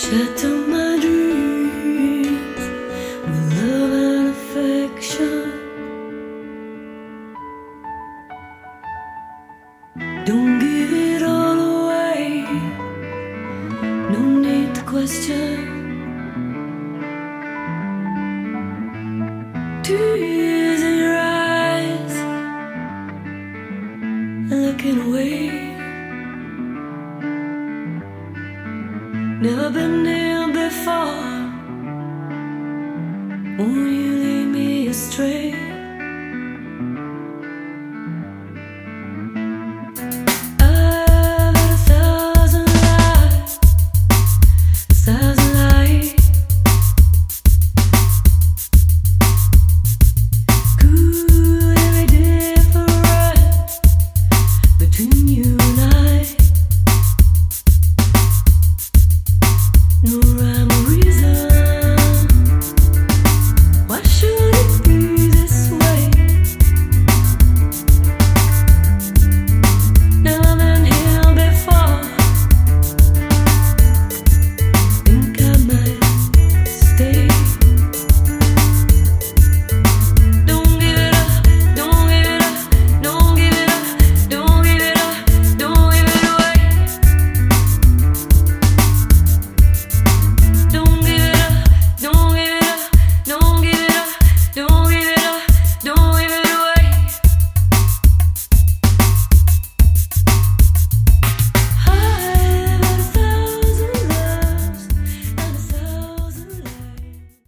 Shatter my dreams with love and affection. Don't give it all away. No need to question. Tears in your eyes, looking away. Never been here before. Won't you lead me astray?